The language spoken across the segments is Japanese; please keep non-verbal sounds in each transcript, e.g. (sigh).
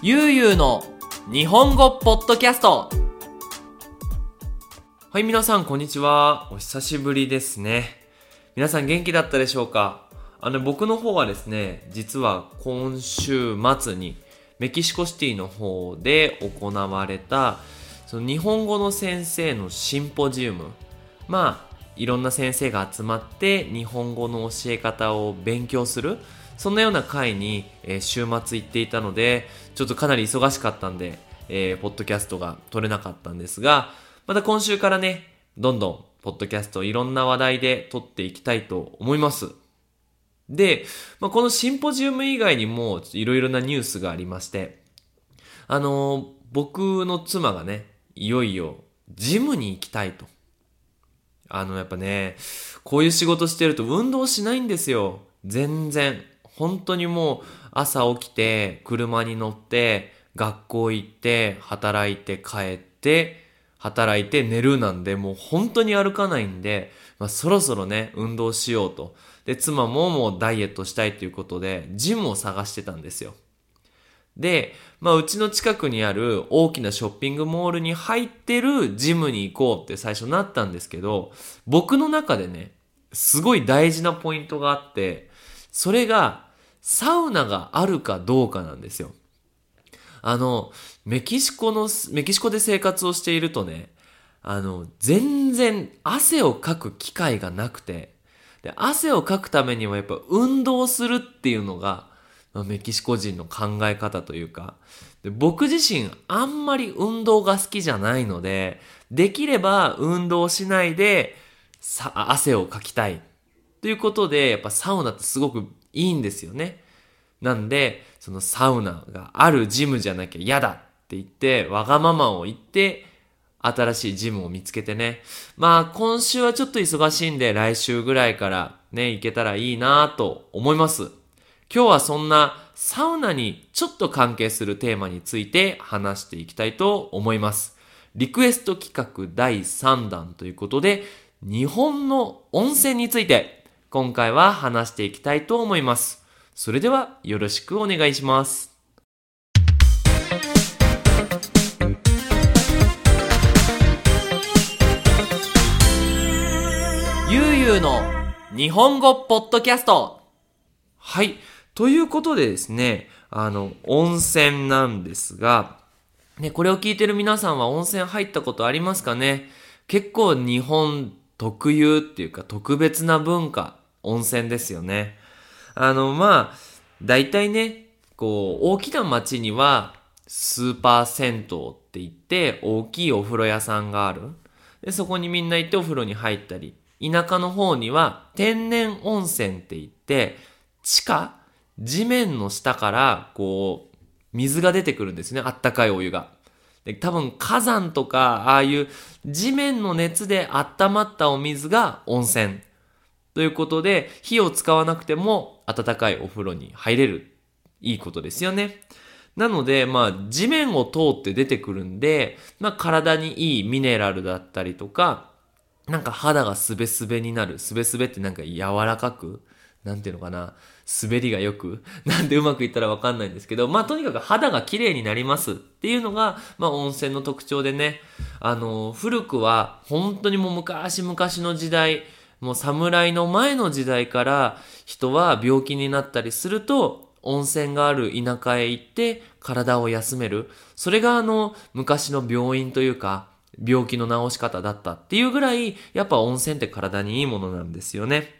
ゆうゆうの日本語ポッドキャストはい、皆さん、こんにちは。お久しぶりですね。皆さん元気だったでしょうか？あの、僕の方はですね、実は今週末にメキシコシティの方で行われた、その日本語の先生のシンポジウム。まあ、いろんな先生が集まって日本語の教え方を勉強する。そんなような会に、えー週末行っていたので、ちょっとかなり忙しかったんで、えーポッドキャストが撮れなかったんですが、また今週からね、どんどん、ポッドキャストいろんな話題で撮っていきたいと思います。で、まあ、このシンポジウム以外にも、いろいろなニュースがありまして、あのー僕の妻がね、いよいよ、ジムに行きたいと。あの、やっぱね、こういう仕事してると運動しないんですよ。全然。本当にもう、朝起きて、車に乗って、学校行って、働いて帰って、働いて寝るなんで、もう本当に歩かないんで、まあ、そろそろね、運動しようと。で、妻ももうダイエットしたいということで、ジムを探してたんですよ。で、まあ、うちの近くにある大きなショッピングモールに入ってるジムに行こうって最初なったんですけど、僕の中でね、すごい大事なポイントがあって、それが、サウナがあるかどうかなんですよ。あの、メキシコの、メキシコで生活をしているとね、あの、全然汗をかく機会がなくて、で、汗をかくためにはやっぱ運動するっていうのが、まあメキシコ人の考え方というか、で僕自身あんまり運動が好きじゃないので、できれば運動しないで、さ、汗をかきたい。ということで、やっぱサウナってすごくいいんですよね。なんで、そのサウナがあるジムじゃなきゃ嫌だって言って、わがままを言って、新しいジムを見つけてね。まあ今週はちょっと忙しいんで来週ぐらいからね、行けたらいいなと思います。今日はそんなサウナにちょっと関係するテーマについて話していきたいと思います。リクエスト企画第3弾ということで、日本の温泉について今回は話していきたいと思います。それではよろしくお願いします。ゆうゆうの日本語ポッドキャスト。はい。ということでですね、あの、温泉なんですが、ね、これを聞いてる皆さんは温泉入ったことありますかね？結構日本特有っていうか特別な文化、温泉ですよね。あの、まあ、大体ね、こう、大きな町には、スーパー銭湯って言って、大きいお風呂屋さんがある。で、そこにみんな行ってお風呂に入ったり、田舎の方には天然温泉って言って、地下地面の下から、こう、水が出てくるんですね。あったかいお湯が。で多分火山とか、ああいう地面の熱で温まったお水が温泉。ということで、火を使わなくても温かいお風呂に入れる。いいことですよね。なので、まあ、地面を通って出てくるんで、まあ、体にいいミネラルだったりとか、なんか肌がすべすべになる。すべすべってなんか柔らかく、なんていうのかな。滑りがよく、(laughs) なんでうまくいったらわかんないんですけど、まあとにかく肌が綺麗になりますっていうのが、まあ温泉の特徴でね、あの、古くは本当にもう昔々の時代、もう侍の前の時代から人は病気になったりすると、温泉がある田舎へ行って体を休める。それがあの、昔の病院というか、病気の治し方だったっていうぐらい、やっぱ温泉って体にいいものなんですよね。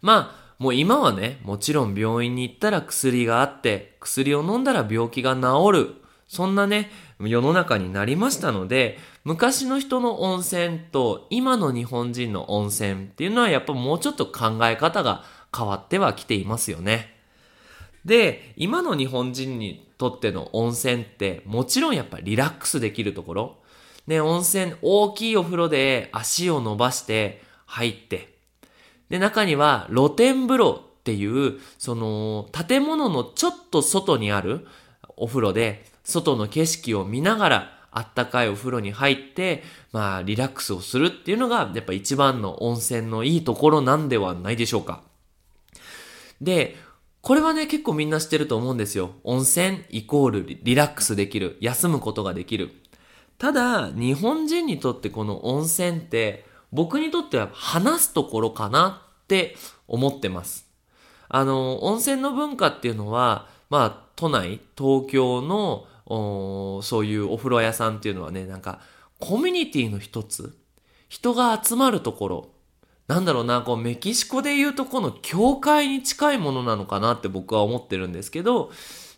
まあ、もう今はね、もちろん病院に行ったら薬があって、薬を飲んだら病気が治る。そんなね、世の中になりましたので、昔の人の温泉と今の日本人の温泉っていうのはやっぱもうちょっと考え方が変わってはきていますよね。で、今の日本人にとっての温泉ってもちろんやっぱリラックスできるところ。ね、温泉、大きいお風呂で足を伸ばして入って、で、中には露天風呂っていう、その、建物のちょっと外にあるお風呂で、外の景色を見ながら、あったかいお風呂に入って、まあ、リラックスをするっていうのが、やっぱ一番の温泉のいいところなんではないでしょうか。で、これはね、結構みんな知ってると思うんですよ。温泉イコールリラックスできる。休むことができる。ただ、日本人にとってこの温泉って、僕にとっては話すところかなって思ってます。あの、温泉の文化っていうのは、まあ、都内、東京の、そういうお風呂屋さんっていうのはね、なんか、コミュニティの一つ、人が集まるところ、なんだろうな、こうメキシコで言うとこの教会に近いものなのかなって僕は思ってるんですけど、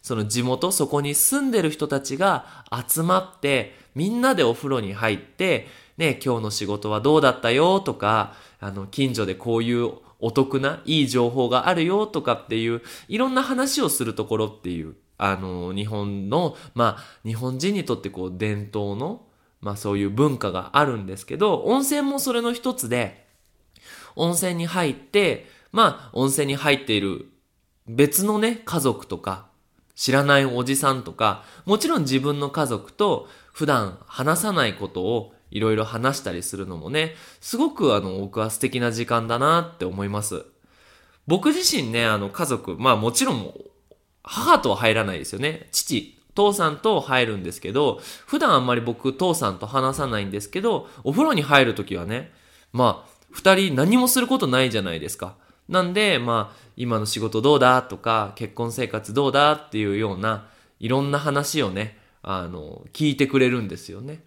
その地元、そこに住んでる人たちが集まって、みんなでお風呂に入って、ね、今日の仕事はどうだったよとか、あの、近所でこういうお得ないい情報があるよとかっていう、いろんな話をするところっていう、あの、日本の、まあ、日本人にとってこう伝統の、まあそういう文化があるんですけど、温泉もそれの一つで、温泉に入って、まあ、温泉に入っている別のね、家族とか、知らないおじさんとか、もちろん自分の家族と普段話さないことをいろいろ話したりするのもね、すごくあの、僕は素敵な時間だなって思います。僕自身ね、あの、家族、まあもちろん、母とは入らないですよね。父、父さんと入るんですけど、普段あんまり僕、父さんと話さないんですけど、お風呂に入るときはね、まあ、二人何もすることないじゃないですか。なんで、まあ、今の仕事どうだとか、結婚生活どうだっていうような、いろんな話をね、あの、聞いてくれるんですよね。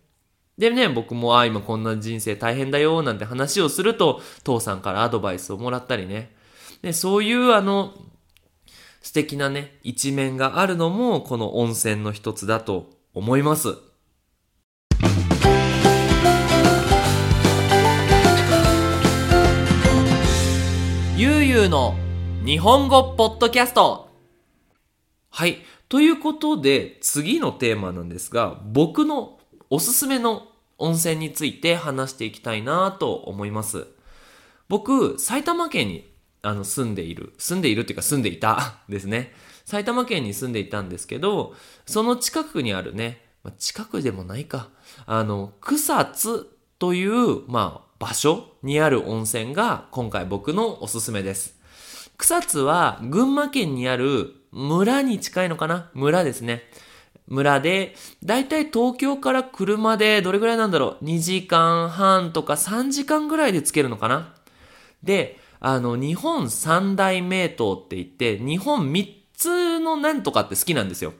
でね、僕も、あ、今こんな人生大変だよ、なんて話をすると、父さんからアドバイスをもらったりね。で、そういうあの、素敵なね、一面があるのも、この温泉の一つだと思います。ゆうゆうの日本語ポッドキャスト。はい。ということで、次のテーマなんですが、僕のおすすめの温泉について話していきたいなと思います。僕、埼玉県にあの住んでいる、住んでいるっていうか住んでいた (laughs) ですね。埼玉県に住んでいたんですけど、その近くにあるね、まあ、近くでもないか、あの、草津という、まあ、場所にある温泉が今回僕のおすすめです。草津は群馬県にある村に近いのかな？村ですね。村で、だいたい東京から車でどれぐらいなんだろう ?2 時間半とか3時間ぐらいで着けるのかな？で、あの、日本三大名湯って言って、日本三つのなんとかって好きなんですよ。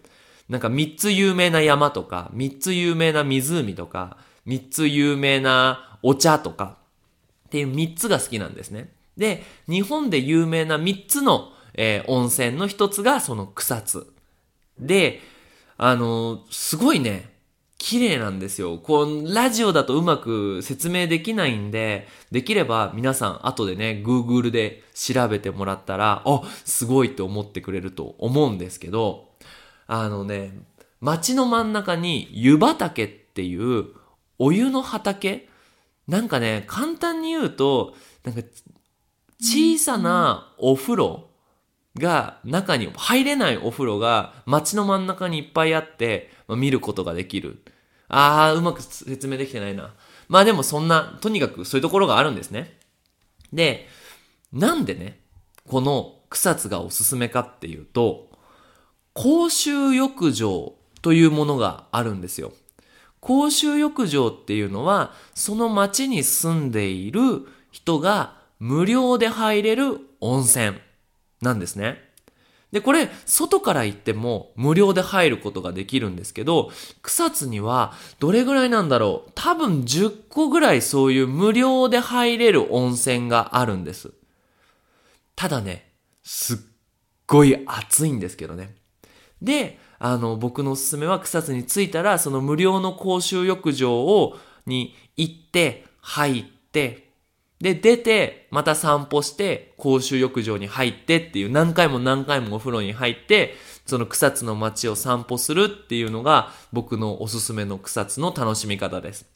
なんか三つ有名な山とか、三つ有名な湖とか、三つ有名なお茶とか、っていう三つが好きなんですね。で、日本で有名な三つの、えー、温泉の一つがその草津。で、あのー、すごいね、綺麗なんですよ。こう、ラジオだとうまく説明できないんで、できれば皆さん後でね、Google で調べてもらったら、あ、すごいって思ってくれると思うんですけど、あのね、街の真ん中に湯畑っていうお湯の畑？なんかね、簡単に言うと、なんか、小さなお風呂が、中に入れないお風呂が街の真ん中にいっぱいあって、見ることができる。あー、うまく説明できてないな。まあでもそんな、とにかくそういうところがあるんですね。で、なんでね、この草津がおすすめかっていうと、公衆浴場というものがあるんですよ。公衆浴場っていうのは、その町に住んでいる人が無料で入れる温泉なんですね。で、これ、外から行っても無料で入ることができるんですけど、草津にはどれぐらいなんだろう？多分10個ぐらいそういう無料で入れる温泉があるんです。ただね、すっごい暑いんですけどね。で、あの、僕のおすすめは草津に着いたら、その無料の公衆浴場を、に行って、入って、で、出て、また散歩して、公衆浴場に入ってっていう、何回も何回もお風呂に入って、その草津の街を散歩するっていうのが、僕のおすすめの草津の楽しみ方です。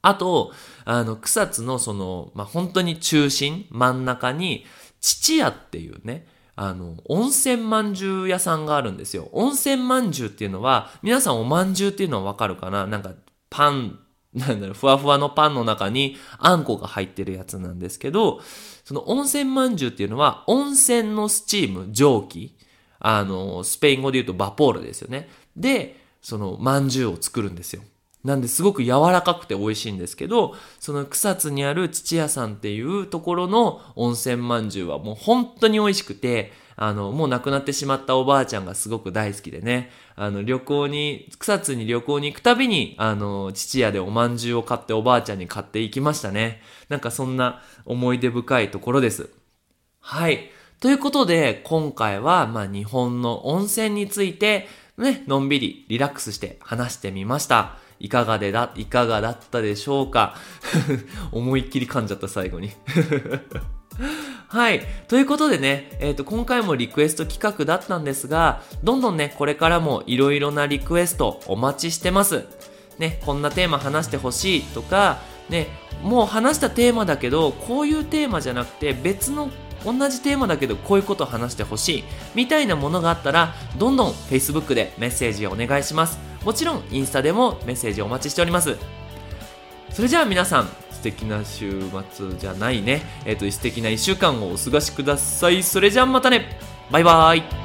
あと、あの、草津のその、まあ、本当に中心、真ん中に、父屋っていうね、あの、温泉まんじゅう屋さんがあるんですよ。温泉まんじゅうっていうのは、皆さんおまんじゅうっていうのはわかるかな？なんか、パンなんだろう、ふわふわのパンの中にあんこが入ってるやつなんですけど、その温泉まんじゅうっていうのは、温泉のスチーム、蒸気、あの、スペイン語で言うとバポールですよね。で、そのまんじゅうを作るんですよ。なんですごく柔らかくて美味しいんですけど、その草津にある土屋さんっていうところの温泉まんじゅうはもう本当に美味しくて、あの、もう亡くなってしまったおばあちゃんがすごく大好きでね、あの、旅行に、草津に旅行に行くたびに、あの、父屋でおまんじゅうを買っておばあちゃんに買っていきましたね。なんかそんな思い出深いところです。はい。ということで、今回は、まあ、日本の温泉について、ね、のんびりリラックスして話してみました。いかがでだ、いかがだったでしょうか？(laughs) 思いっきり噛んじゃった最後にはい。ということでね、えっ、ー、と、今回もリクエスト企画だったんですが、どんどんね、これからもいろいろなリクエストお待ちしてます。ね、こんなテーマ話してほしいとか、ね、もう話したテーマだけど、こういうテーマじゃなくて別の同じテーマだけどこういうことを話してほしいみたいなものがあったらどんどん Facebook でメッセージをお願いしますもちろんインスタでもメッセージお待ちしておりますそれじゃあ皆さん敵な週末じゃないね、えっ、ー、と、素敵な1週間をお過ごしください。それじゃあまたね。バイバーイ。